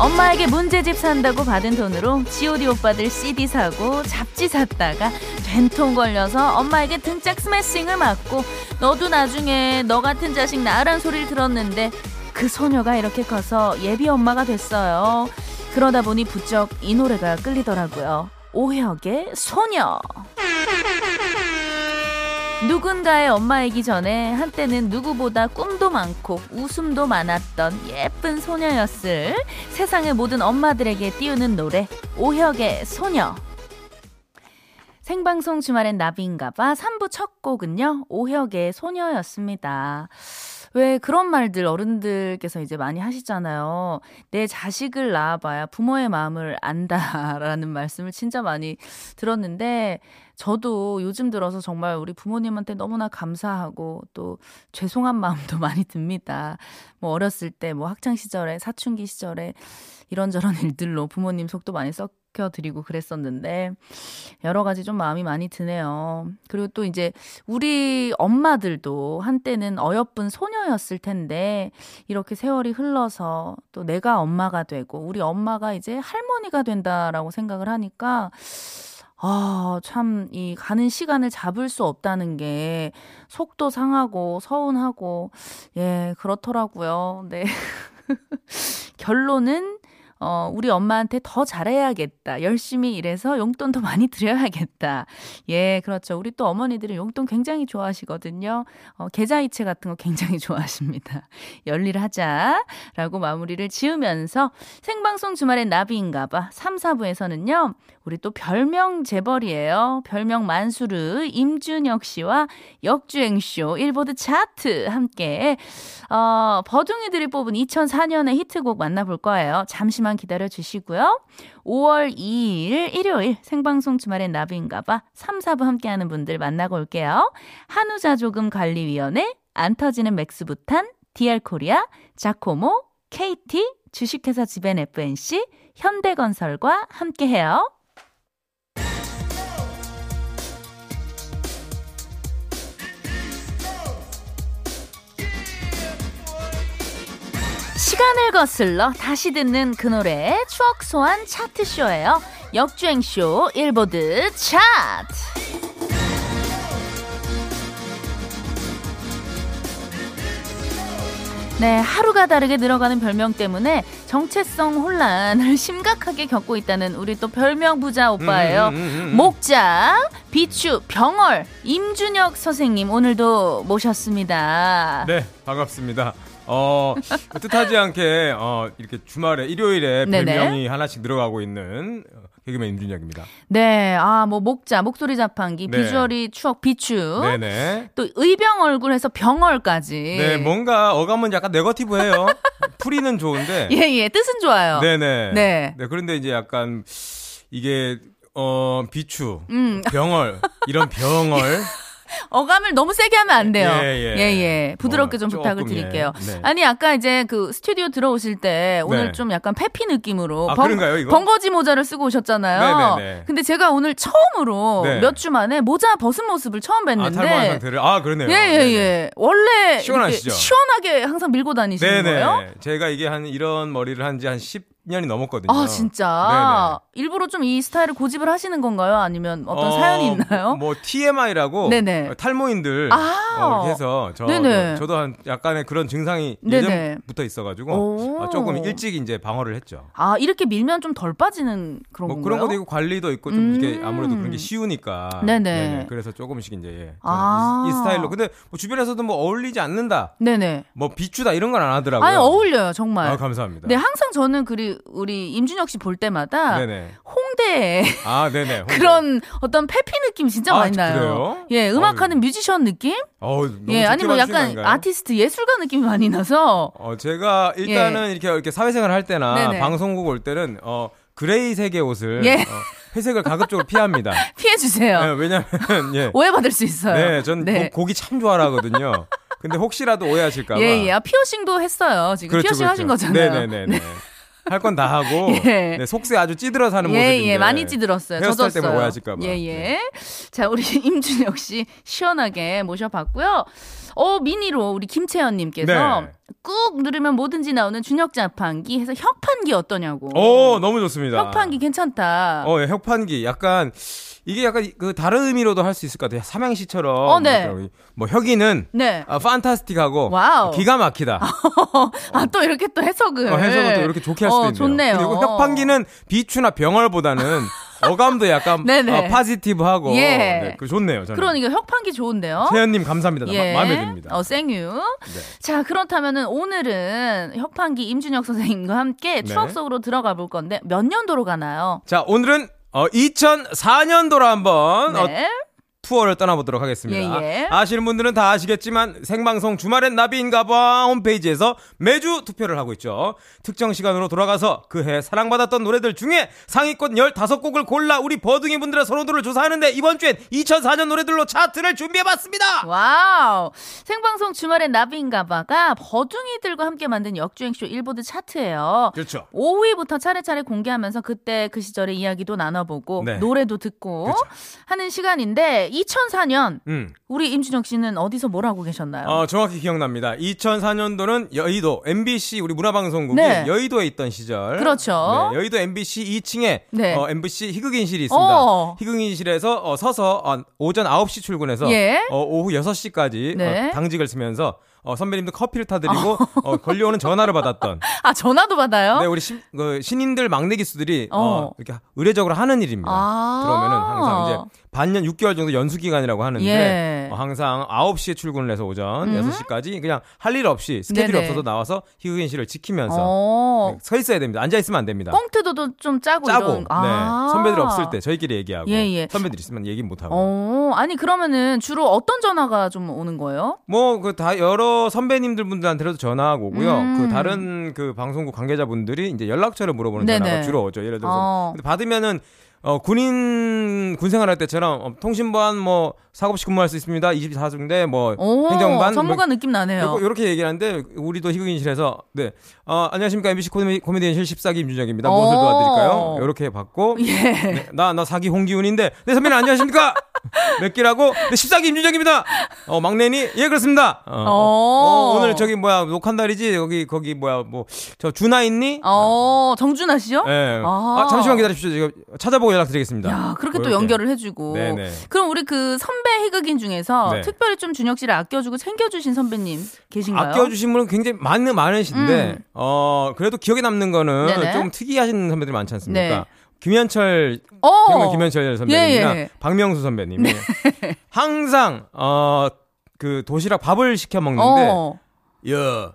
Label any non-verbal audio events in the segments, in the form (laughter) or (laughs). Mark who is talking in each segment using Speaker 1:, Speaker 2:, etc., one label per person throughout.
Speaker 1: 엄마에게 문제집 산다고 받은 돈으로 G.O.D 오빠들 CD 사고 잡지 샀다가 된통 걸려서 엄마에게 등짝 스매싱을 맞고 너도 나중에 너 같은 자식 낳으란 소리를 들었는데 그 소녀가 이렇게 커서 예비 엄마가 됐어요. 그러다 보니 부쩍 이 노래가 끌리더라고요. 오혁의 소녀. 누군가의 엄마이기 전에 한때는 누구보다 꿈도 많고 웃음도 많았던 예쁜 소녀였을 세상의 모든 엄마들에게 띄우는 노래 오혁의 소녀. 생방송 주말엔 나비인가봐 3부 첫 곡은요 오혁의 소녀였습니다. 왜 그런 말들 어른들께서 이제 많이 하시잖아요. 내 자식을 낳아봐야 부모의 마음을 안다라는 (laughs) 말씀을 진짜 많이 들었는데 저도 요즘 들어서 정말 우리 부모님한테 너무나 감사하고 또 죄송한 마음도 (laughs) 많이 듭니다. 뭐 어렸을 때 뭐 학창 시절에 사춘기 시절에 이런저런 (laughs) 일들로 부모님 속도 많이 썩 혀드리고 그랬었는데 여러 가지 좀 마음이 많이 드네요. 그리고 또 이제 우리 엄마들도 한때는 어여쁜 소녀였을 텐데 이렇게 세월이 흘러서 또 내가 엄마가 되고 우리 엄마가 이제 할머니가 된다라고 생각을 하니까 아, 참, 이 가는 시간을 잡을 수 없다는 게 속도 상하고 서운하고, 예, 그렇더라고요. 네. (laughs) 결론은 어, 우리 엄마한테 더 잘해야겠다. 열심히 일해서 용돈 더 많이 드려야겠다. 예, 그렇죠. 우리 또 어머니들은 용돈 굉장히 좋아하시거든요. 어, 계좌이체 같은 거 굉장히 (laughs) 좋아하십니다. 열일하자. 라고 마무리를 지으면서 생방송 주말엔 나비인가 봐. 3, 4부에서는요. 우리 또 별명 재벌이에요. 별명 만수르 임준혁 씨와 역주행쇼 일보드 차트 함께 어, 버둥이들이 뽑은 2004년의 히트곡 만나볼 거예요. 잠시만 기다려 주시고요. 5월 2일 일요일 생방송 주말엔 나비인가봐 3, 4부 함께하는 분들 만나고 올게요. 한우자조금 관리위원회 안 터지는 맥스부탄 디알코리아 자코모 KT 주식회사 지벤 FNC 현대건설과 함께해요. 시간을 거슬러 다시 듣는 그 노래 추억 소환 차트쇼예요. 역주행쇼 일보드 차트. 네, 하루가 다르게 늘어가는 별명 때문에 정체성 혼란을 (laughs) 심각하게 겪고 있다는 우리 또 별명 부자 오빠예요. 음, 음, 음, 음. 목자, 비추, 병얼, 임준혁 선생님 오늘도 모셨습니다.
Speaker 2: 네, 반갑습니다. 어, 뜻하지 않게, 어, 이렇게 주말에, 일요일에 별명이. 하나씩 늘어가고 있는 개그맨 임준혁입니다.
Speaker 1: 네, 아, 뭐, 목자, 목소리 자판기, 네. 비주얼이 추억, 비추. 네네. 또, 의병 얼굴 해서 병얼까지.
Speaker 2: 네, 뭔가 어감은 약간 네거티브해요. 풀이는 좋은데. (laughs)
Speaker 1: 예, 예, 뜻은 좋아요.
Speaker 2: 네네. 네. 네, 그런데 이제 약간, 이게, 어, 비추, 음. 병얼, 이런 병얼. (laughs)
Speaker 1: 어감을 너무 세게 하면 안 돼요. 예, 예. 예, 예. 부드럽게 좀 부탁을 예. 드릴게요. 네. 아니, 아까 이제 그 스튜디오 들어오실 때 오늘 네. 좀 약간 페피 느낌으로
Speaker 2: 아, 번, 그런가요, 이거?
Speaker 1: 번거지 모자를 쓰고 오셨잖아요. 네, 네, 네. 근데 제가 오늘 처음으로 네. 몇주 만에 모자 벗은 모습을 처음 뵀는데. 아,
Speaker 2: 상태를. 아, 그러네요.
Speaker 1: 예, 예, 예. 원래 시원하시죠? 시원하게 항상 밀고 다니시는 네네. 거예요?
Speaker 2: 제가 이게 한 이런 머리를 한 지한 10, 10년이 넘었거든요.
Speaker 1: 아, 진짜? 네네. 일부러 좀 이 스타일을 고집을 하시는 건가요? 아니면 어떤 어, 사연이 있나요?
Speaker 2: 뭐, TMI라고. 네네. 탈모인들. 아. 어, 해서 저, 네네. 저도 한 약간의 그런 증상이 예전부터 있어가지고 어, 조금 일찍 이제 방어를 했죠.
Speaker 1: 아, 이렇게 밀면 좀 덜 빠지는 그런 뭐 건가요?
Speaker 2: 그런 것도 있고 관리도 있고 좀 음. 이게 아무래도 그런 게 쉬우니까. 네네. 네네. 그래서 조금씩 이제 예, 아. 이, 이, 스타일로. 근데 뭐 주변에서도 뭐 어울리지 않는다. 네네. 뭐 비추다 이런 건 안 하더라고요.
Speaker 1: 아니, 어울려요, 정말.
Speaker 2: 아, 감사합니다.
Speaker 1: 네, 항상 저는 그리 우리 임준혁 씨 볼 때마다 네네. 홍 홍대 아, 네네. 홍대. (laughs) 그런 어떤 히피 느낌 진짜 아, 많이 나요. 그래요? 예, 음악하는 어, 뮤지션 느낌? 어, 예, 아니면 약간 아티스트 예술가 느낌이 많이 나서.
Speaker 2: 어, 제가 일단은 예. 이렇게 이렇게 사회생활 할 때나 네네. 방송국 올 때는 어 gray 색의 옷을 예. 어, 회색을 가급적으로 피합니다. (laughs)
Speaker 1: 피해 주세요.
Speaker 2: 네, 왜냐면 예.
Speaker 1: 오해받을 수 있어요.
Speaker 2: 네, 전 네. 고, 기참 좋아하거든요. 근데 혹시라도 오해하실까봐.
Speaker 1: 예, 예. 아, 피어싱도 했어요. 지금 그렇죠, 피어싱 그렇죠. 하신 거잖아요.
Speaker 2: 네네네. 네. 할 건 다 하고 (laughs) 예. 네, 속세 아주 찌들어 사는 예, 모습인데
Speaker 1: 예, 많이 찌들었어요.
Speaker 2: 헤어스타일 때문에 오해하실까 봐.
Speaker 1: 예, 예. 네. 자, 우리 (laughs) 임준혁 씨 시원하게 모셔봤고요. 어, 미니로 우리 김채연 님께서 네. 꾹 누르면 뭐든지 나오는 준혁 자판기 해서 혁판기 어떠냐고.
Speaker 2: 어, 너무 좋습니다.
Speaker 1: 혁판기 괜찮다.
Speaker 2: 어, 예, 혁판기 약간 이게 약간 그 다른 의미로도 할 수 있을 것 같아요. 삼행시처럼. 어, 네. 뭐 혁이는 네. 아, fantastic하고 wow. 기가 막히다. (laughs)
Speaker 1: 아, 또 이렇게 또 해석을.
Speaker 2: 어, 해석을 또 이렇게 좋게 할 수도 어, 있네요. 좋네요. 그리고 혁판기는 비추나 병얼보다는 (laughs) 어감도 약간 어, positive하고 예. 네, 그 좋네요. 저는.
Speaker 1: 그러니까 혁판기 좋은데요.
Speaker 2: 세연님 감사합니다. 예. 마, 음에 듭니다.
Speaker 1: 어 thank you. 네. 자 그렇다면은 오늘은 혁판기 임준혁 선생님과 함께 추억 네. 속으로 들어가 볼 건데 몇 년도로 가나요?
Speaker 2: 자 오늘은 어, 2004년도로 한번 어, 네. 어, 투어를 떠나보도록 하겠습니다. 예, 예. 아시는 분들은 다 아시겠지만 생방송 주말엔 나비인가봐 홈페이지에서 매주 투표를 하고 있죠. 특정 시간으로 돌아가서 그해 사랑받았던 노래들 중에 상위권 15곡을 골라 우리 버둥이 분들의 선호도를 조사하는데 이번 주엔 2004년 노래들로 차트를 준비해봤습니다.
Speaker 1: wow. 생방송 주말엔 나비인가봐가 버둥이들과 함께 만든 역주행쇼 일보드 차트예요.
Speaker 2: 그렇죠.
Speaker 1: 5위부터 차례차례 공개하면서 그때 그 시절의 이야기도 나눠보고 네. 노래도 듣고 그렇죠. 하는 시간인데 2004년 음. 우리 임준혁 씨는 어디서 뭘 하고 계셨나요?
Speaker 2: 어, 정확히 기억납니다. 2004년도는 여의도 MBC 우리 문화방송국이 네. 여의도에 있던 시절.
Speaker 1: 그렇죠.
Speaker 2: 네, 여의도 MBC 2층에 네. 어, MBC 희극인실이 있습니다. 어. 희극인실에서 어, 서서 어, 오전 9시 출근해서 예? 어, 오후 6시까지 네. 당직을 쓰면서 어, 선배님도 커피를 타드리고 어, 걸려오는 전화를 받았던. (laughs)
Speaker 1: 아 전화도 받아요?
Speaker 2: 네, 우리 신, 그 신인들 막내 기수들이 어. 어. 이렇게 의례적으로 하는 일입니다. 아~ 그러면은 항상 이제 반년 6개월 정도 연수 기간이라고 하는데 예. 어, 항상 9시에 출근을 해서 오전 음? 6시까지 그냥 할 일 없이 스케줄이 네네. 없어도 나와서 희극인실을 지키면서 어. 네, 서 있어야 됩니다. 앉아 있으면 안 됩니다.
Speaker 1: 꽁트도 좀 짜고
Speaker 2: 짜고
Speaker 1: 이런.
Speaker 2: 아. 네. 선배들 없을 때 저희끼리 얘기하고 예, 예. 선배들 있으면 얘기 못 하고.
Speaker 1: 어. 아니 그러면은 주로 어떤 전화가 좀 오는 거예요?
Speaker 2: 뭐 그 다 여러 선배님들 분들한테도 전화가 오고요. 음. 그 다른 그 방송국 관계자분들이 이제 연락처를 물어보는 네네. 전화가 주로 오죠. 예를 들어서 어. 받으면은 어, 군인, 군 생활할 때처럼 어, 통신반 뭐 사고 없이 근무할 수 있습니다. 24중대 뭐 오, 행정반
Speaker 1: 전문가 뭐, 느낌 나네요.
Speaker 2: 이렇게 얘기를 하는데 우리도 희극인실에서 네. 어, 안녕하십니까. MBC 코미디, 코미디언실 14기 임준혁입니다. 무엇을 도와드릴까요? 이렇게 받고 예. 네, 나, 나 사기 홍기훈인데 네, 선배님 안녕하십니까? (laughs) 몇 기라고? 네, 14기 임준혁입니다. 어, 막내니? 예, 그렇습니다. 어, 어, 어, 오늘 저기 뭐야, 녹한 달이지? 거기, 거기 뭐야, 뭐, 저 준하 있니?
Speaker 1: 어, 정준하 씨요?
Speaker 2: 예. 네. 아. 아, 잠시만 기다리십시오. 지금 찾아보고 연락드리겠습니다.
Speaker 1: 야, 그렇게 뭐 또. 연결을 해주고. 네네. 그럼 우리 그 선배 희극인 중에서 네. 특별히 좀 준혁 씨를 아껴주고 챙겨주신 선배님 계신가요?
Speaker 2: 아껴주신 분은 굉장히 많은, 많으신데, 음. 어, 그래도 기억에 남는 거는 네네. 좀 특이하신 선배들이 많지 않습니까? 네. 김현철, 어. 김현철 선배님이나 예, 예. 박명수 선배님이 네. (laughs) 항상 어 그 도시락 밥을 시켜 먹는데 어. 야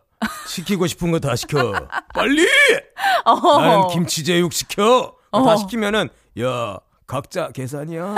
Speaker 2: 시키고 싶은 거 다 시켜 빨리 (laughs) 어. 나는 김치제육 시켜 어. 다 시키면은 야 각자 계산이야.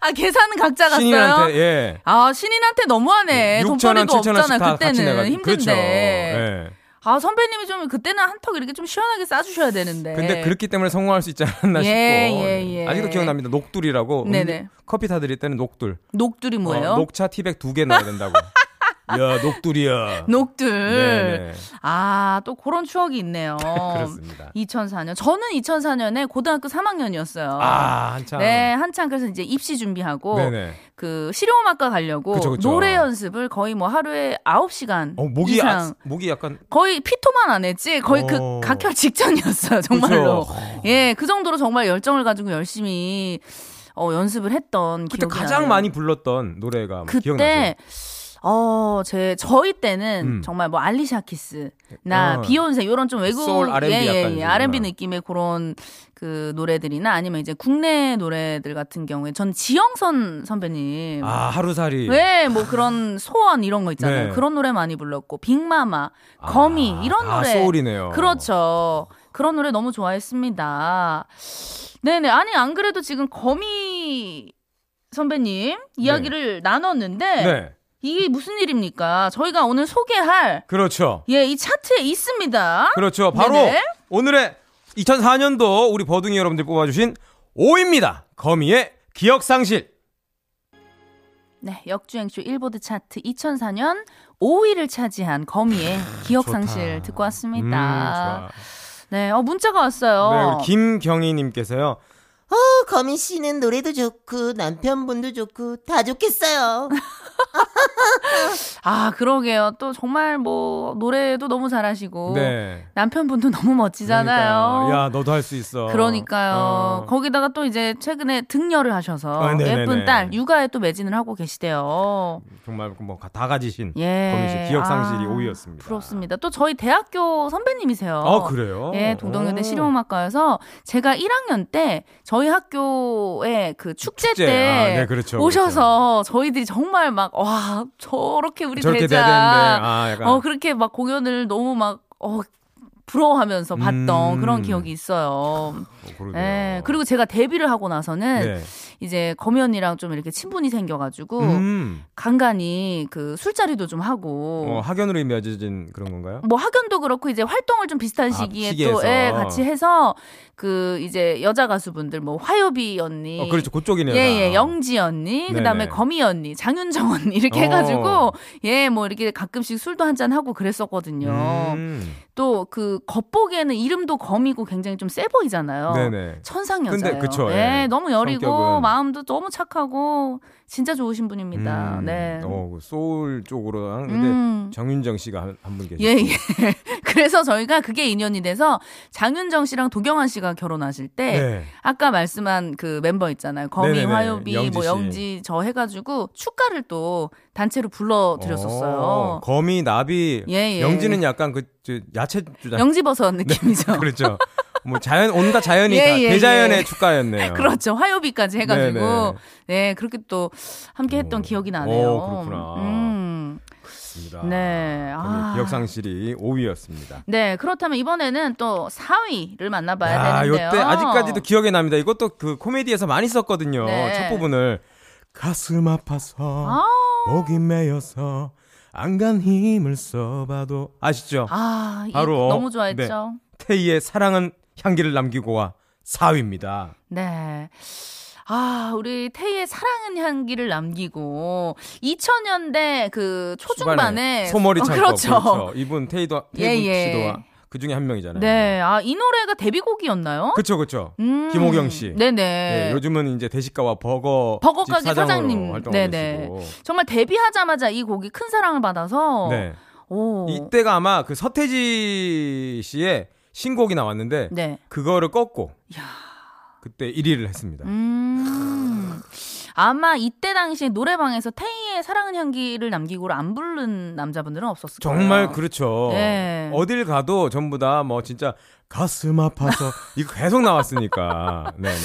Speaker 1: 아 계산은 각자 갔어요. 신인한테 예. 아 신인한테 너무하네. 돈벌이도 없잖아 그때는 힘든데. 그렇죠. 예. 아 선배님이 좀 그때는 한턱 이렇게 좀 시원하게 싸주셔야 되는데.
Speaker 2: 근데 그렇기 때문에 성공할 수 있지 않았나 예, 싶고. 예, 예. 아직도 기억납니다. 녹둘이라고. 네네. 커피 타드릴 때는 녹둘.
Speaker 1: 녹둘이 뭐예요?
Speaker 2: 어, 녹차 티백 두 개 넣어야 된다고. (laughs) 야, 녹둘이야.
Speaker 1: 녹둘. 네네. 아, 또 그런 추억이 있네요. (laughs)
Speaker 2: 그렇습니다.
Speaker 1: 2004년. 저는 2004년에 고등학교 3학년이었어요.
Speaker 2: 아, 한창.
Speaker 1: 네, 한창 그래서 이제 입시 준비하고 네네. 그 실용음악과 가려고 그쵸, 그쵸. 노래 연습을 거의 뭐 하루에 9시간 어, 목이 이상 아,
Speaker 2: 목이 약간
Speaker 1: 거의 피토만 안 했지. 거의 그 어... 그 각혈 직전이었어요. 정말로. 그쵸. 예, 그 정도로 정말 열정을 가지고 열심히 어, 연습을 했던
Speaker 2: 그때 가장 나요. 많이 불렀던 노래가
Speaker 1: 그때
Speaker 2: 기억나세요?
Speaker 1: 어, 제 저희 때는 음. 정말 뭐 알리샤 키스나 어. 비욘세 이런 좀 외국
Speaker 2: 소울, R&B 예, 예,
Speaker 1: 예, R&B 느낌의 그런 그 노래들이나 아니면 이제 국내 노래들 같은 경우에 전 지영선 선배님
Speaker 2: 아 하루살이
Speaker 1: 네, 뭐 그런 소원 이런 거 있잖아요. 네. 그런 노래 많이 불렀고 빅마마, 거미 아, 이런 노래
Speaker 2: 소울이네요.
Speaker 1: 그렇죠. 그런 노래 너무 좋아했습니다. 네네. 아니, 안 그래도 지금 거미 선배님 이야기를 네. 나눴는데. 네. 이게 무슨 일입니까? 저희가 오늘 소개할.
Speaker 2: 그렇죠.
Speaker 1: 예, 이 차트에 있습니다.
Speaker 2: 그렇죠. 바로 네네. 오늘의 2004년도 우리 버둥이 여러분들 뽑아주신 5위입니다. 거미의 기억 상실.
Speaker 1: 네, 역주행쇼 일보드 차트 2004년 5위를 차지한 거미의 기억 상실 듣고 왔습니다. 음, 네, 어, 문자가 왔어요.
Speaker 2: 네, 우리 김경희님께서요.
Speaker 3: 어, 거미 씨는 노래도 좋고 남편분도 좋고 다 좋겠어요. (laughs)
Speaker 1: 아, 그러게요. 또 정말 뭐 노래도 너무 잘하시고 네. 남편분도 (laughs) 너무 멋지잖아요.
Speaker 2: 그러니까. 야, 너도 할 수 있어.
Speaker 1: 그러니까요. 어. 거기다가 또 이제 최근에 등려를 하셔서 아, 예쁜 딸 육아에 또 매진을 하고 계시대요.
Speaker 2: 정말 뭐다 가지신 예. 거미 씨 기억 상실이 아, 5위였습니다.
Speaker 1: 부럽습니다. 또 저희 대학교 선배님이세요.
Speaker 2: 아, 그래요?
Speaker 1: 예, 동덕여대 실용음악과여서 제가 1학년 때 저희 학교에 그 축제, 축제. 때 아, 네, 그렇죠, 오셔서 그렇죠. 저희들이 정말 막 와, 저렇게 우리 저렇게 되자. 아, 어, 그렇게 막 공연을 너무 막 어, 부러워하면서 봤던 음. 그런 기억이 있어요. 어, 예. 그리고 제가 데뷔를 하고 나서는 네. 이제 언니랑 좀 이렇게 친분이 생겨가지고 음. 간간히 그 술자리도 좀 하고
Speaker 2: 어, 학연으로 맺어진 그런 건가요?
Speaker 1: 뭐 학연도 그렇고 이제 활동을 좀 비슷한 아, 시기에 아, 또 예, 같이 해서 그 이제 여자 가수분들 뭐 화요비 언니,
Speaker 2: 어, 그렇죠 그쪽이네요.
Speaker 1: 예예 영지 언니, 그다음에 거미 언니, 장윤정 언니 이렇게 어. 해가지고 예뭐 이렇게 가끔씩 술도 한 잔 하고 그랬었거든요. 음. 또그 겉보기에는 이름도 거미고 굉장히 좀 세 보이잖아요. 네네. 천상 여자예요. 근데 그쵸. 예, 예. 너무 여리고 성격은... 마음도 너무 착하고 진짜 좋으신 분입니다. 음, 네.
Speaker 2: 어, 그 소울 쪽으로 한 근데 음. 정윤정 씨가 한 분 계세요.
Speaker 1: 예, 예. (laughs) 그래서 저희가 그게 인연이 돼서 장윤정 씨랑 도경환 씨가 결혼하실 때 네. 아까 말씀한 그 멤버 있잖아요. 거미, 네네네. 화요비, 영지 뭐 영지 저 해가지고 축가를 또 단체로 불러 드렸었어요. 어,
Speaker 2: 거미, 나비, 예, 예. 영지는 약간 그 야채 주자.
Speaker 1: 영지 버섯 네, 느낌이죠.
Speaker 2: 네, (laughs) 그렇죠. 뭐 자연 온갖 자연이 예, 다 예, 대자연의 예. 축가였네요. (laughs)
Speaker 1: 그렇죠. 화요비까지 해가지고 네네. 네 그렇게 또 함께 했던 오, 기억이 나네요.
Speaker 2: 오, 그렇구나. 음. 그렇습니다. 네. 아. 기억 상실이 5위였습니다.
Speaker 1: 네. 그렇다면 이번에는 또 4위를 만나봐야 야, 되는데요.
Speaker 2: 요때 아직까지도 기억에 납니다. 이것도 그 코미디에서 많이 썼거든요. 네. 첫 부분을 가슴 아파서 아. 목이 메여서 안 간 힘을 써봐도 아시죠?
Speaker 1: 아, 바로 너무 좋아했죠.
Speaker 2: 네. 테이의 사랑은 향기를 남기고 와 4위입니다.
Speaker 1: 네. 아, 우리 태희의 사랑은 향기를 남기고 2000년대 그 초중반에
Speaker 2: 소머리 찰 어, 그렇죠. 그렇죠. 이분 태희도 태희 예, 예. 씨도 그 중에 한 명이잖아요.
Speaker 1: 네. 아, 이 노래가 데뷔곡이었나요?
Speaker 2: 그쵸, 그쵸. 음. 김호경 씨.
Speaker 1: 네네. 네,
Speaker 2: 요즘은 이제 대식가와 버거.
Speaker 1: 버거 가게 사장님. 네네. 정말 데뷔하자마자 이 곡이 큰 사랑을 받아서. 네.
Speaker 2: 오. 이때가 아마 그 서태지 씨의 신곡이 나왔는데. 네. 그거를 꺾고. 야 그때 1위를 했습니다. 음.
Speaker 1: 아마 이때 당시에 노래방에서 태희의 사랑은 향기를 남기고 안 부른 남자분들은 없었을
Speaker 2: 거예요. 정말 그렇죠. 네. 어딜 가도 전부 다 뭐 진짜 가슴 아파서 (laughs) 이거 계속 나왔으니까. 네네.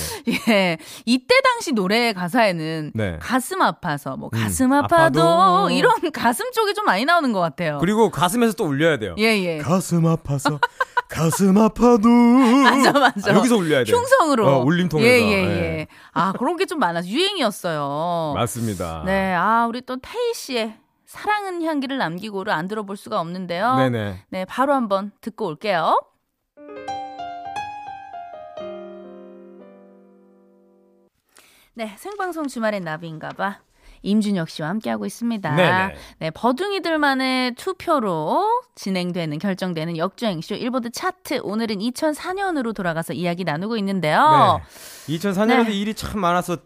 Speaker 1: 예. 이때 당시 노래 가사에는 네. 가슴 아파서 뭐 음, 가슴 음, 아파도, 아파도, 이런 가슴 쪽이 좀 많이 나오는 것 같아요.
Speaker 2: 그리고 가슴에서 또 울려야 돼요.
Speaker 1: 예, 예.
Speaker 2: 가슴 아파서 가슴 아파도 (laughs)
Speaker 1: 맞아 맞아.
Speaker 2: 아, 여기서 울려야 돼.
Speaker 1: 흉성으로.
Speaker 2: 어, 울림통에서.
Speaker 1: 예, 예, 예. 네. 아, 그런 게 좀 많아서 유행이었어요.
Speaker 2: 맞습니다.
Speaker 1: 네. 아, 우리 또 태희 씨의 사랑은 향기를 남기고를 안 들어볼 수가 없는데요. 네네. 네, 바로 한번 듣고 올게요. 네, 생방송 주말엔 나비인가봐. 임준혁 씨와 함께하고 있습니다. 네네. 네, 버둥이들만의 투표로 진행되는 결정되는 역주행쇼 일보드 차트 오늘은 2004년으로 돌아가서 이야기 나누고 있는데요.
Speaker 2: 네. 2004년에도 네. 일이 참 많았었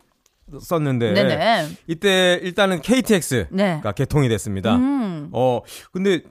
Speaker 2: 썼는데 네네. 이때 일단은 KTX가 네. 개통이 됐습니다. 음. 어 근데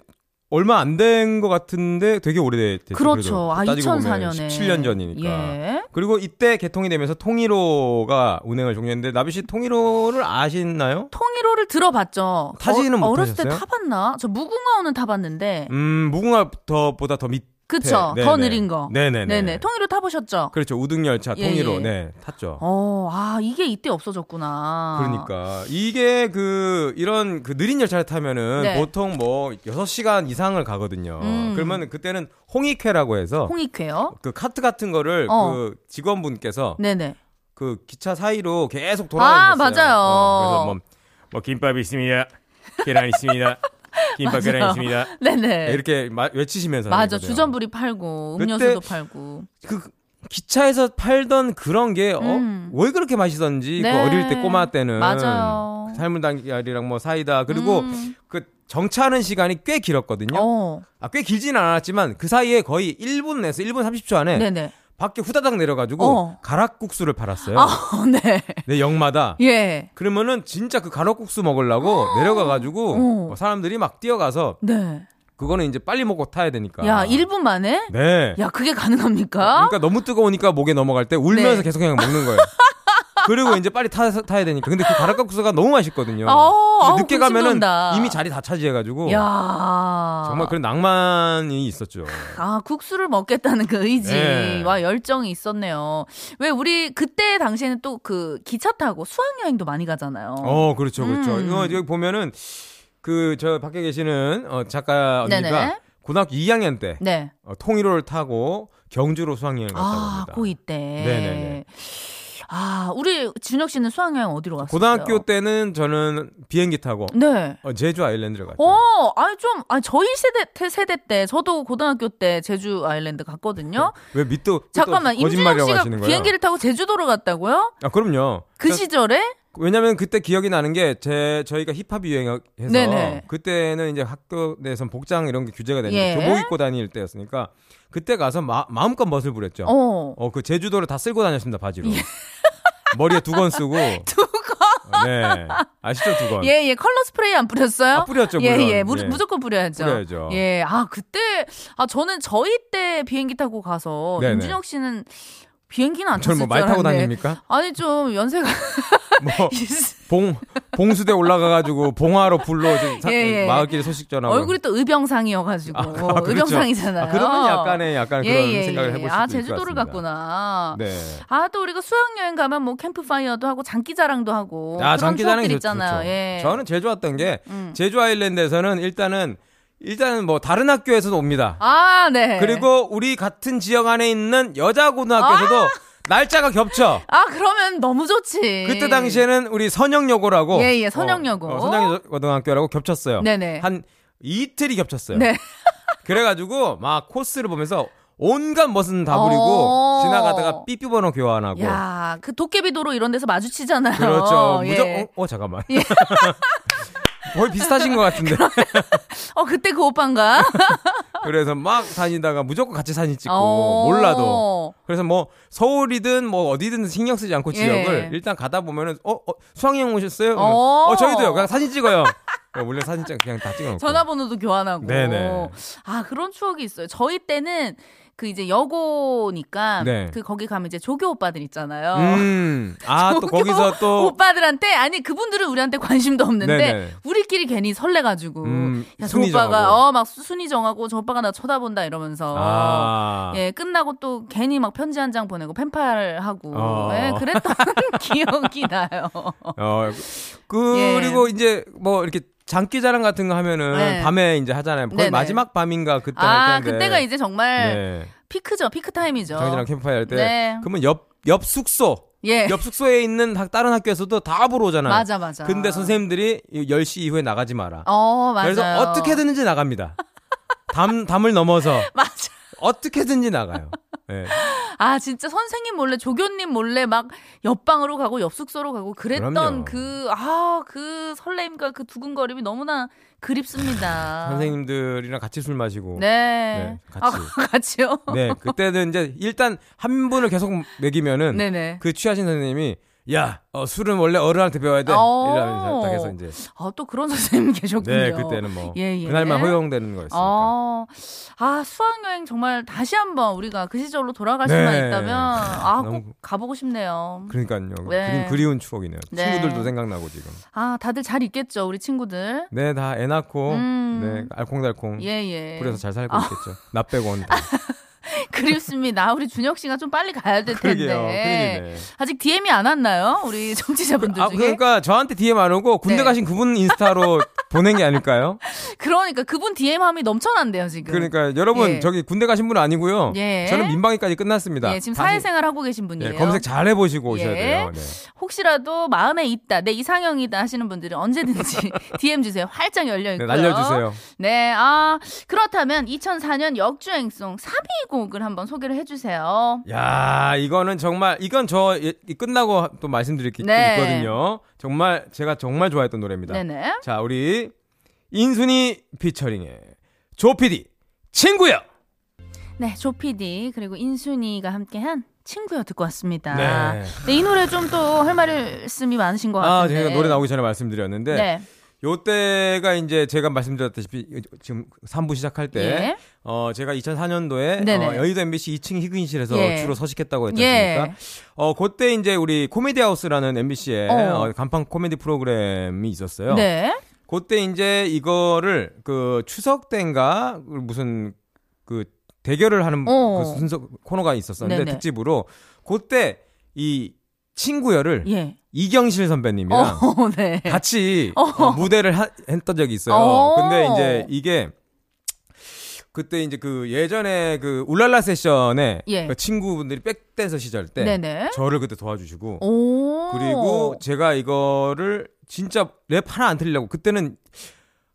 Speaker 2: 얼마 안 된 것 같은데 되게 오래됐죠.
Speaker 1: 그렇죠. 아, 2004년에
Speaker 2: 17년 전이니까. 예. 그리고 이때 개통이 되면서 통일호가 운행을 종료했는데 나비 씨 통일호를 아시나요?
Speaker 1: 통일호를 들어봤죠.
Speaker 2: 타지는 어,
Speaker 1: 어렸을 때 타봤나? 저 무궁화호는 타봤는데.
Speaker 2: 음, 무궁화보다 더 밑.
Speaker 1: 그쵸. 네, 더 느린 거. 네네네. 네네. 통일로 타보셨죠?
Speaker 2: 그렇죠. 우등열차 예, 통일로, 예. 네, 탔죠.
Speaker 1: 어, 아, 이게 이때 없어졌구나.
Speaker 2: 그러니까. 이게 그, 이런 그 느린 열차를 타면은 네. 보통 뭐 6시간 이상을 가거든요. 음. 그러면 그때는 홍익회라고 해서.
Speaker 1: 홍익회요?
Speaker 2: 그 카트 같은 거를 어. 그 직원분께서. 네네. 그 기차 사이로 계속 돌아다녔어요.
Speaker 1: 아, 맞아요. 어,
Speaker 2: 그래서 뭐, 뭐 김밥 있습니다. 계란 있습니다. (laughs) 김밥 계란 있습니다. 네네. 이렇게 마, 외치시면서
Speaker 1: 맞아 주전부리 팔고 음료수도 팔고
Speaker 2: 그 기차에서 팔던 그런 게왜 어, 음. 그렇게 맛있었는지 그 네. 그 어릴 때 꼬마 때는
Speaker 1: 맞아요.
Speaker 2: 삶은 달걀이랑 뭐 사이다 그리고 음. 그 정차하는 시간이 꽤 길었거든요. 어. 아 꽤 길지는 않았지만 그 사이에 거의 1분에서 1분 30초 안에 네네. 밖에 후다닥 내려가지고 어. 가락국수를 팔았어요. 아, (laughs) 네. 내 역마다. 예. 그러면은 진짜 그 가락국수 먹으려고 내려가가지고 어. 사람들이 막 뛰어가서. 네. 그거는 이제 빨리 먹고 타야 되니까.
Speaker 1: 야, 1분 만에? 네. 야, 그게 가능합니까?
Speaker 2: 그러니까 너무 뜨거우니까 목에 넘어갈 때 울면서 네. 계속 그냥 먹는 거예요. (laughs) 그리고 이제 빨리 타, 타야 되니까. 근데 그 가락국수가 너무 맛있거든요. 어, 늦게 가면은 이미 자리 다 차지해가지고. 야. 정말 그런 낭만이 있었죠.
Speaker 1: 아, 국수를 먹겠다는 그 의지와 네. 열정이 있었네요. 왜 우리 그때 당시에는 또 그 기차 타고 수학여행도 많이 가잖아요.
Speaker 2: 어, 그렇죠, 그렇죠. 음. 이거 여기 보면은 그 저 밖에 계시는 어, 작가 언니가 네네. 고등학교 2학년 때 네. 어, 통일호를 타고 경주로 수학여행 갔다고 아, 합니다.
Speaker 1: 고2 때. 네네네. 아, 우리 준혁 씨는 수학여행 어디로 갔어요?
Speaker 2: 고등학교 때는 저는 비행기 타고 네. 어, 제주 아일랜드를 갔죠.
Speaker 1: 어, 아니 좀 아니 저희 세대 세대 때 저도 고등학교 때 제주 아일랜드 갔거든요.
Speaker 2: 왜 밑도
Speaker 1: 잠깐만 임준혁 씨가 비행기를 타고 제주도로 갔다고요?
Speaker 2: 아, 그럼요.
Speaker 1: 그 그러니까, 시절에?
Speaker 2: 왜냐면 그때 기억이 나는 게 제 저희가 힙합 유행해서 네네. 그때는 이제 학교 내에서 복장 이런 게 규제가 되는 예. 교복 입고 다닐 때였으니까 그때 가서 마, 마음껏 멋을 부렸죠. 어. 어, 그 제주도를 다 쓸고 다녔습니다, 바지로. 예. 머리에 두 건 쓰고. (laughs)
Speaker 1: 두 건?
Speaker 2: 네. 아시죠, 두 건?
Speaker 1: 예, 예. 컬러 스프레이 안 뿌렸어요?
Speaker 2: 아, 뿌렸죠,
Speaker 1: 예,
Speaker 2: 물론.
Speaker 1: 예, 예. 무, 무조건 뿌려야죠.
Speaker 2: 뿌려야죠.
Speaker 1: 예. 아, 그때, 아, 저는 저희 때 비행기 타고 가서, 네네. 윤준혁 씨는 비행기는 안 탔을
Speaker 2: 뭐말 타고 다닙니까?
Speaker 1: 아니 좀 연세가 (laughs) (laughs)
Speaker 2: 뭐 봉 봉수대 올라가가지고 봉화로 불러 예, 예. 마을길 소식 전하고
Speaker 1: 얼굴이 또 의병상이어가지고 아, 그렇죠. 의병상이잖아요. 아,
Speaker 2: 그러면 약간의 약간 예, 그런 예, 생각을 해볼 수 있을 아
Speaker 1: 제주도를 갔구나. 네. 아또 우리가 수학여행 가면 뭐 캠프파이어도 하고 장기자랑도 하고 아 장기자랑 있잖아요. 예.
Speaker 2: 저는 제주 왔던 게 음. 제주 아일랜드에서는 일단은 일단은 뭐 다른 학교에서도 옵니다.
Speaker 1: 아, 네.
Speaker 2: 그리고 우리 같은 지역 안에 있는 여자 고등학교에서도 아! 날짜가 겹쳐.
Speaker 1: 아, 그러면 너무 좋지.
Speaker 2: 그때 당시에는 우리 선영여고라고.
Speaker 1: 예, 예, 선영여고. 어,
Speaker 2: 어, 선영고등학교라고 겹쳤어요. 네네. 한 이틀이 겹쳤어요. 네. (laughs) 그래가지고 막 코스를 보면서 온갖 멋은 다 부리고 어~ 지나가다가 삐삐 번호 교환하고.
Speaker 1: 야, 그 도깨비 도로 이런 데서 마주치잖아요.
Speaker 2: 그렇죠. 예. 무조건 어, 어 잠깐만. 예. (laughs) 거의 비슷하신 것 같은데. (laughs)
Speaker 1: 어, 그때 그 오빠인가?
Speaker 2: 그래서 막 다니다가 무조건 같이 사진 찍고, 어. 몰라도. 그래서 뭐, 서울이든 뭐 어디든 신경 쓰지 않고 지역을 예. 일단 가다 보면은, 어, 어 수학여행 오셨어요? 어, 어 저희도요. 그냥 사진 찍어요. 원래 사진 찍 그냥 다 찍어놓고.
Speaker 1: 전화번호도 교환하고. 네네. 아, 그런 추억이 있어요. 저희 때는 그 이제 여고니까 네. 그 거기 가면 이제 조교 오빠들 있잖아요.
Speaker 2: 음. 아, 또 거기서 또
Speaker 1: 오빠들한테 아니 그분들은 우리한테 관심도 없는데 네네. 우리끼리 괜히 설레 가지고 음, 야, 저 오빠가 어 막 순위 정하고 저 오빠가 나 쳐다본다 이러면서 아. 예, 끝나고 또 괜히 막 편지 한 장 보내고 펜팔 하고 어. 예, 그랬던 (laughs) 기억이 나요. 어.
Speaker 2: 그리고 예. 이제 뭐 이렇게 장기자랑 같은 거 하면은 네. 밤에 이제 하잖아요. 거의 네네. 마지막 밤인가 그때 아.
Speaker 1: 그때가 이제 정말 네. 피크죠. 피크 타임이죠.
Speaker 2: 장기자랑 캠프파이어 할 때. 네. 그러면 옆, 옆 숙소. 예. 옆 숙소에 있는 다른 학교에서도 다 보러 오잖아요.
Speaker 1: 맞아, 맞아.
Speaker 2: 근데 선생님들이 10시 이후에 나가지 마라.
Speaker 1: 어, 맞아요.
Speaker 2: 그래서 어떻게든지 나갑니다. 담, 담을 넘어서. (laughs)
Speaker 1: 맞아.
Speaker 2: 어떻게든지 나가요. 네.
Speaker 1: 아 진짜 선생님 몰래 조교님 몰래 막 옆방으로 가고 옆 숙소로 가고 그랬던 그 아그 그 설레임과 그 두근거림이 너무나 그립습니다. (laughs)
Speaker 2: 선생님들이랑 같이 술 마시고.
Speaker 1: 네. 네 같이. 아, (laughs) 같이요?
Speaker 2: 네. 그때는 이제 일단 한 분을 계속 먹이면은 네네. 그 취하신 선생님이 야, 어, 술은 원래 어른한테 배워야 돼. 어. 이러면서 딱 해서 이제.
Speaker 1: 아, 또 그런 (laughs) 선생님 계셨군요.
Speaker 2: 네, 그때는 뭐. 예, 예. 그날만 허용되는 거였으니까. 어.
Speaker 1: 아, 수학여행 정말 다시 한번 우리가 그 시절로 돌아갈 네. 수만 있다면, 아, 너무... 꼭 가보고 싶네요.
Speaker 2: 그러니까요. 네. 그리, 운 추억이네요. 네. 친구들도 생각나고 지금.
Speaker 1: 아, 다들 잘 있겠죠, 우리 친구들.
Speaker 2: 네, 다 애 낳고, 음. 네, 알콩달콩. 예, 예. 그래서 잘 살고 아. 있겠죠. 나 빼고 온 (laughs)
Speaker 1: 그립습니다. 우리 준혁 씨가 좀 빨리 가야 될 텐데. 그러게요. 아직 DM이 안 왔나요? 우리 (laughs) 정치자분들 아, 중에.
Speaker 2: 그러니까 저한테 DM 안 오고 군대 네. 가신 그분 인스타로 (laughs) 보낸 게 아닐까요? (laughs)
Speaker 1: 그러니까 그분 DM함이 넘쳐난대요 지금.
Speaker 2: 그러니까 여러분 예. 저기 군대 가신 분은 아니고요. 예. 저는 민방위까지 끝났습니다.
Speaker 1: 예, 지금 사회생활 하고 계신 분이에요. 예,
Speaker 2: 검색 잘 해보시고 오셔야 예. 돼요. 네.
Speaker 1: 혹시라도 마음에 있다, 내 이상형이다 하시는 분들은 언제든지 (laughs) DM 주세요. 활짝 열려 있고요.
Speaker 2: 네, 날려주세요.
Speaker 1: 네, 아 그렇다면 2004년 역주행송 3위 곡을 한번 소개를 해주세요.
Speaker 2: 야, 이거는 정말 이건 저 끝나고 또 말씀드릴 게 네. 있거든요. 정말 제가 정말 좋아했던 노래입니다. 네네. 자, 우리 인순이 피처링의 조피디 친구야.
Speaker 1: 네, 조피디 그리고 인순이가 함께한 친구여 듣고 왔습니다. 네. 네, 이 노래 좀 또 할 말씀이 많으신 것 아, 같은데.
Speaker 2: 아, 제가 노래 나오기 전에 말씀드렸는데 네. 요때가 이제 제가 말씀드렸다시피 지금 3부 시작할 때, 예. 어, 제가 2004년도에 어, 여의도 MBC 2층 희귀인실에서 예. 주로 서식했다고 했지 않습니까? 예. 어, 그때 이제 우리 코미디 하우스라는 MBC의 어. 어, 간판 코미디 프로그램이 있었어요. 네. 그때 이제 이거를 그 추석 때인가 무슨 그 대결을 하는 어. 그 순서 코너가 있었었는데 네네. 특집으로 그때 이 친구열을 예. 이경실 선배님이랑 어, (laughs) 네. 같이 어. 어, 무대를 하, 했던 적이 있어요. 어. 근데 이제 이게 그때 이제 그 예전에 그 울랄라 세션에 예. 그 친구분들이 백댄서 시절 때 네네. 저를 그때 도와주시고 그리고 제가 이거를 진짜 랩 하나 안 틀리려고 그때는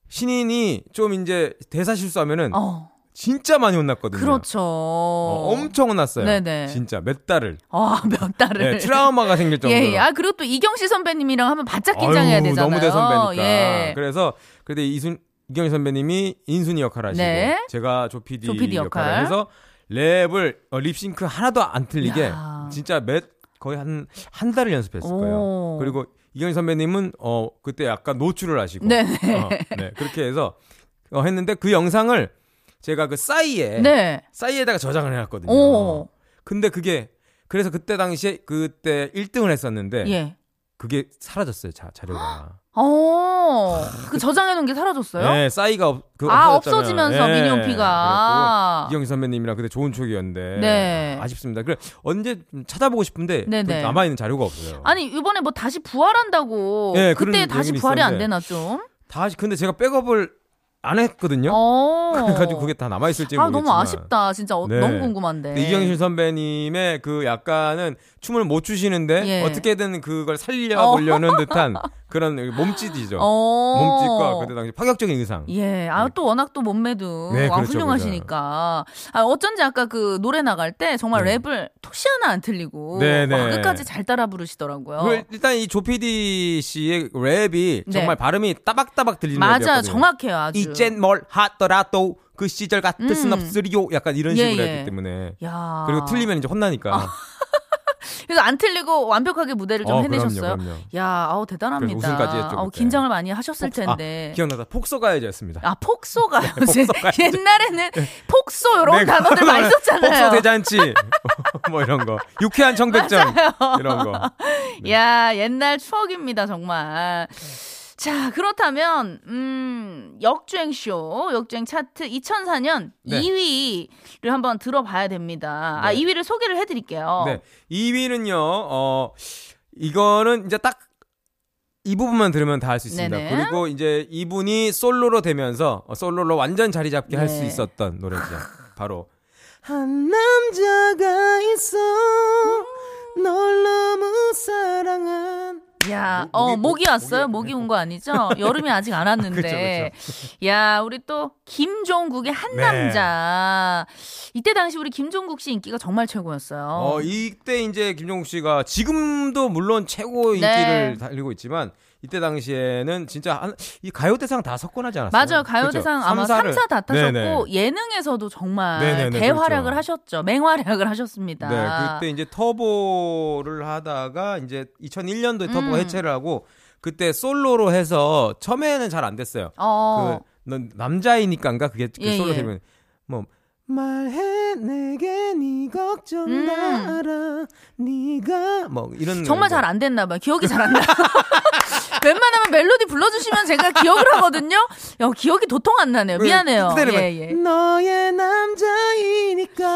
Speaker 2: 신인이 좀 이제 대사 실수하면은 어. 진짜 많이 혼났거든요.
Speaker 1: 그렇죠.
Speaker 2: 어, 엄청 혼났어요. 네네. 진짜 몇 달을.
Speaker 1: 아, 몇 달을.
Speaker 2: 네, 트라우마가 생길 정도로. (laughs) 예,
Speaker 1: 예. 아, 그리고 또 이경 씨 선배님이랑 하면 바짝 긴장해야 어휴, 되잖아요.
Speaker 2: 너무 대선배니까. 예. 그래서 그때 이순 이경희 선배님이 인순이 역할 하시고 네. 제가 조피디, 조피디 역할을 해서 랩을 어, 립싱크 하나도 안 틀리게 야. 진짜 몇 거의 한 한 달을 연습했을 오. 거예요. 그리고 이경희 선배님은 어 그때 약간 노출을 하시고 네, 어, 네 그렇게 해서 어, 했는데 그 영상을 제가 그 싸이에 네. 싸이에다가 저장을 해놨거든요. 오. 근데 그게 그래서 그때 당시에 그때 1등을 했었는데 예. 그게 사라졌어요 자, 자료가.
Speaker 1: 어, 그 저장해놓은 게 사라졌어요?
Speaker 2: 네, 싸이가 그
Speaker 1: 아, 없어지면서 네. 미니홈피가.
Speaker 2: 이경희 선배님이랑 그때 좋은 추억이었는데. 네. 아쉽습니다. 그래, 언제 찾아보고 싶은데. 네, 네. 남아 있는 자료가 없어요.
Speaker 1: 아니, 이번에 뭐 다시 부활한다고. 네, 그때 다시 부활이 안 되나 좀?
Speaker 2: 다시, 근데 제가 백업을 안 했거든요. 어. (laughs) 그래가지고 그게 다 남아 있을지 아, 모르겠지만.
Speaker 1: 너무 아쉽다. 진짜 어, 네. 너무 궁금한데.
Speaker 2: 이경실 선배님의 그 약간은 춤을 못 추시는데 예. 어떻게든 그걸 살려보려는 어. 듯한 (laughs) 그런 몸짓이죠. 어. 몸짓과 그때 당시 파격적인 의상.
Speaker 1: 예. 아, 또 워낙 또 몸매도 네, 아, 그렇죠, 훌륭하시니까. 그렇죠. 아, 어쩐지 아까 그 노래 나갈 때 정말 네. 랩을 톡시 하나 안 틀리고 네, 네. 와, 끝까지 잘 따라 부르시더라고요.
Speaker 2: 일단 이 조피디 씨의 랩이 네. 정말 발음이 따박따박 들리는
Speaker 1: 맞아, 요 정확해요. 아주.
Speaker 2: 이젠 뭘 하더라도 그 시절 같을 음. 순 없으리요. 약간 이런 예, 식으로 예. 했기 때문에. 야. 그리고 틀리면 이제 혼나니까. 아.
Speaker 1: 그래서 안 틀리고 완벽하게 무대를 좀 어, 해내셨어요. 그럼요, 그럼요. 야, 아우 대단합니다.
Speaker 2: 우승까지 했죠.
Speaker 1: 아우, 긴장을 많이 하셨을 폭 텐데.
Speaker 2: 아, 기억나다. 폭소가요제였습니다.
Speaker 1: 아, 폭소가요제. 네, 옛날에는 네. 폭소 이런 네, 단어들 많이 썼잖아요.
Speaker 2: 폭소 대잔치 (laughs) 뭐 이런 거. 유쾌한 청백전 이런 거. (laughs)
Speaker 1: 네. 야, 옛날 추억입니다, 정말. 자, 그렇다면, 음, 역주행쇼, 역주행 차트 2004년 네. 2위를 한번 들어봐야 됩니다. 아, 네. 아, 2위를 소개를 해드릴게요. 네.
Speaker 2: 2위는요, 어, 이거는 이제 딱 이 부분만 들으면 다할수 있습니다. 네네. 그리고 이제 이분이 솔로로 되면서 어, 솔로로 완전 자리 잡게 네. 할수 있었던 노래죠. 바로 한 남자가 있어 널 너무 사랑한
Speaker 1: 야, 목, 어, 목이, 왔어요? 목이 온 거 아니죠? 여름이 아직 안 (laughs) 왔는데. 그쵸, 그쵸. 야, 우리 또 김종국의 한 네. 남자. 이때 당시 우리 김종국 씨 인기가 정말 최고였어요.
Speaker 2: 어, 이때 이제 김종국 씨가 지금도 물론 최고 인기를 네. 달리고 있지만 이때 당시에는 진짜 한, 이 가요대상 다 석권하지 않았어요?
Speaker 1: 맞아요. 가요대상 그렇죠? 아마 3, 4다 타셨고 네네. 예능에서도 정말 네네네, 대활약을 그렇죠. 하셨죠. 맹활약을 하셨습니다.
Speaker 2: 네, 그때 이제 터보를 하다가 이제 2001년도에 음. 터보가 해체를 하고 그때 솔로로 해서 처음에는 잘 안 됐어요. 어. 그 남자이니까인가 그게 그 예, 솔로 되면 예. 뭐 말해 내게 네 걱정 음. 다 알아 네가 뭐 이런
Speaker 1: 정말 잘 안 됐나 봐요 기억이 잘 안 나. (laughs) 웬만하면 멜로디 불러주시면 제가 기억을 하거든요. 야, 기억이 도통 안 나네요. 미안해요.
Speaker 2: 예, 예. 너의 남자이니까.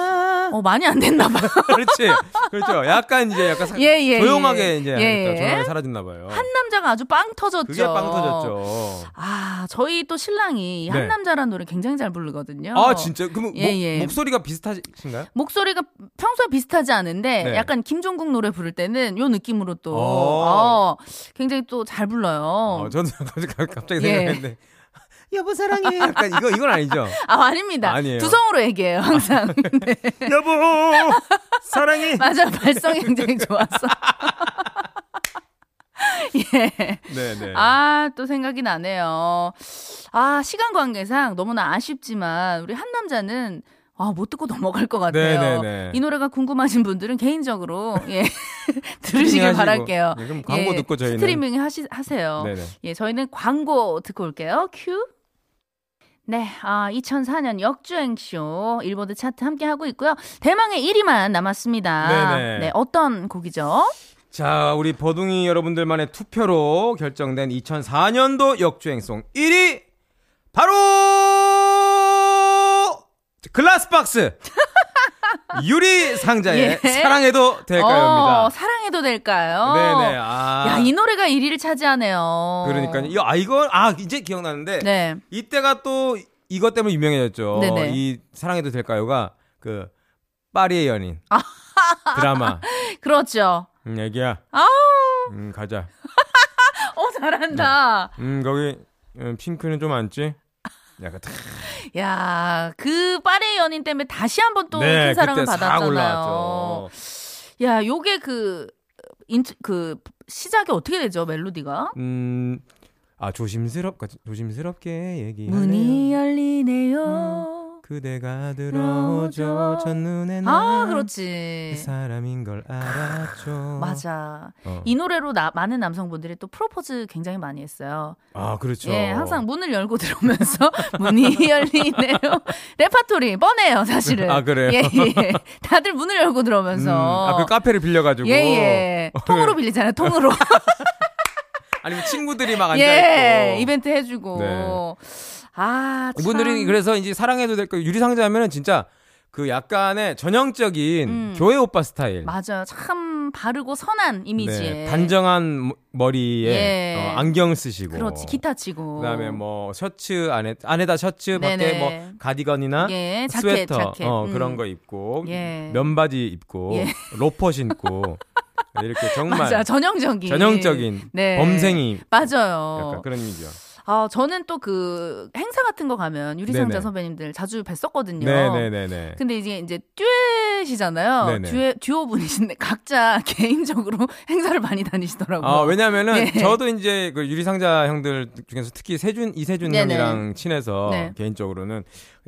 Speaker 1: 어, 많이 안 됐나 봐요. (laughs)
Speaker 2: 그렇지. 그렇죠. 약간 이제 약간 사, 예, 예, 조용하게 예. 이제 예, 조용하게 사라졌나 봐요.
Speaker 1: 한 남자가 아주 빵 터졌죠.
Speaker 2: 그게 빵 터졌죠.
Speaker 1: 아, 저희 또 신랑이 네. 한 남자라는 노래 굉장히 잘 부르거든요.
Speaker 2: 아, 진짜? 그럼 예, 목, 예. 목소리가 비슷하신가요?
Speaker 1: 목소리가 평소에 비슷하지 않은데 네. 약간 김종국 노래 부를 때는 요 느낌으로 또 어, 굉장히 또 잘 불러요.
Speaker 2: 어, 저도 (laughs) 갑자기 예. 생각했는데. 여보 사랑해. (laughs) 약간 이거 이건 아니죠?
Speaker 1: 아 아닙니다. 아니에요. 두성으로 얘기해요 항상. 네.
Speaker 2: 여보 사랑해. (laughs)
Speaker 1: 맞아 발성이 굉장히 좋았어. 예.
Speaker 2: 네네.
Speaker 1: 아, 또 생각이 나네요. 아, 시간 관계상 너무나 아쉽지만, 우리 한 남자는 아, 못 듣고 넘어갈 것 같아요. 네네네. 이 노래가 궁금하신 분들은 개인적으로 예 (laughs) 들으시길 바랄게요.
Speaker 2: 예, 그럼 광고
Speaker 1: 예,
Speaker 2: 듣고 저희는
Speaker 1: 스트리밍 하시, 하세요. 네네. 예, 저희는 광고 듣고 올게요. 큐. 네, 아, 2004년 역주행송 일보드 차트 함께 하고 있고요. 대망의 1위만 남았습니다. 네네. 네, 어떤 곡이죠?
Speaker 2: 자, 우리 버둥이 여러분들만의 투표로 결정된 2004년도 역주행송 1위 바로 Glass Box (laughs) 유리 상자에 예. 사랑해도 될까요입니다.
Speaker 1: 어, 사랑해도 될까요?
Speaker 2: 네네. 아.
Speaker 1: 야, 이 노래가 1위를 차지하네요.
Speaker 2: 그러니까요. 아, 이거, 아, 이제 기억나는데. 네. 이때가 또 이것 때문에 유명해졌죠. 네네. 이 사랑해도 될까요가 그, 파리의 연인. 아. (laughs) 드라마.
Speaker 1: 그렇죠.
Speaker 2: 음, 애기야.
Speaker 1: 아우.
Speaker 2: 음, 가자. (laughs)
Speaker 1: 어, 잘한다.
Speaker 2: 네. 음, 거기, 음, 핑크는 좀 앉지? 약간
Speaker 1: 야, 그 파리 연인 때문에 다시 한번 또큰 네, 사랑을 받았잖아요. 야, 요게 그 인트 그 시작이 어떻게 되죠? 멜로디가?
Speaker 2: 음. 아, 조심스럽 조심스럽게 얘기
Speaker 1: 문이 열리네요. 음.
Speaker 2: 그대가 들어오죠. 첫눈에
Speaker 1: 아 그렇지.
Speaker 2: 그 사람인 걸 알았죠.
Speaker 1: 맞아. 어. 이 노래로 나, 많은 남성분들이 또 프로포즈 굉장히 많이 했어요.
Speaker 2: 아 그렇죠.
Speaker 1: 예 항상 문을 열고 (laughs) 들어오면서 문이 열리네요. 레파토리 뻔해요 사실은.
Speaker 2: 아 그래요?
Speaker 1: 예, 예. 다들 문을 열고 들어오면서. 음,
Speaker 2: 아그 카페를 빌려가지고.
Speaker 1: 예예. 통으로 빌리잖아요 통으로. (laughs)
Speaker 2: 아니면 친구들이 막 앉아 있고. 예
Speaker 1: 이벤트 해주고. 네. 아,
Speaker 2: 참. 이분들이 그래서 이제 사랑해도 될까 유리상자 하면은 진짜 그 약간의 전형적인 음. 교회 오빠 스타일.
Speaker 1: 맞아요. 참 바르고 선한 이미지에. 네,
Speaker 2: 단정한 머리에 예. 어, 안경 쓰시고.
Speaker 1: 그렇지. 기타 치고.
Speaker 2: 그다음에 뭐 셔츠 안에 안에다 셔츠 네네. 밖에 뭐 가디건이나 예, 자켓, 스웨터 자켓. 어, 음. 그런 거 입고 예. 면바지 입고 예. 로퍼 신고 이렇게 정말 (laughs)
Speaker 1: 맞아, 전형적인
Speaker 2: 전형적인 네. 범생이
Speaker 1: 맞아요.
Speaker 2: 약간 그런 이미지 요.
Speaker 1: 아, 저는 또 그 행사 같은 거 가면 유리상자 선배님들 자주 뵀었거든요.
Speaker 2: 네네네.
Speaker 1: 근데 이제 이제 듀엣이잖아요. 듀엣 듀오 분이신데 (laughs) 각자 (laughs) 개인적으로 (laughs) 행사를 많이 다니시더라고요.
Speaker 2: 아, 왜냐면은 네. 저도 이제 그 유리상자 형들 중에서 특히 세준 이세준 네네. 형이랑 친해서 네. 개인적으로는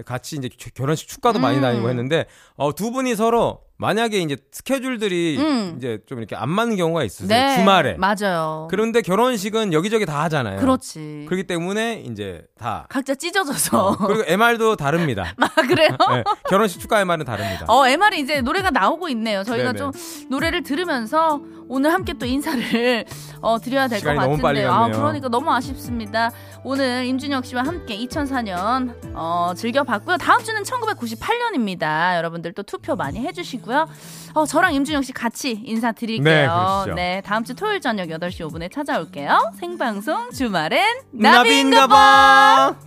Speaker 2: 같이 이제 결혼식 축가도 음. 많이 다니고 했는데 어, 두 분이 서로 만약에 이제 스케줄들이 음. 이제 좀 이렇게 안 맞는 경우가 있으세요. 네, 주말에.
Speaker 1: 맞아요.
Speaker 2: 그런데 결혼식은 여기저기 다 하잖아요.
Speaker 1: 그렇지.
Speaker 2: 그렇기 때문에 이제 다
Speaker 1: 각자 찢어져서. 어,
Speaker 2: 그리고 MR도 다릅니다. (laughs)
Speaker 1: 아, 그래요? (laughs) 네,
Speaker 2: 결혼식 축가 MR은 다릅니다.
Speaker 1: 어, MR이 이제 노래가 나오고 있네요. 저희가 네네. 좀 노래를 들으면서 오늘 함께 또 인사를 (laughs) 어, 드려야 될 것 같은데요. 아, 그러니까 너무 아쉽습니다. 오늘 임준혁 씨와 함께 2004년 어, 즐겨봤고요. 다음 주는 1998년입니다. 여러분들 또 투표 많이 해주시고요. 어, 저랑 임준혁 씨 같이 인사드릴게요. 네, 네, 다음 주 토요일 저녁 8시 5분에 찾아올게요. 생방송 주말엔 나비인가봐.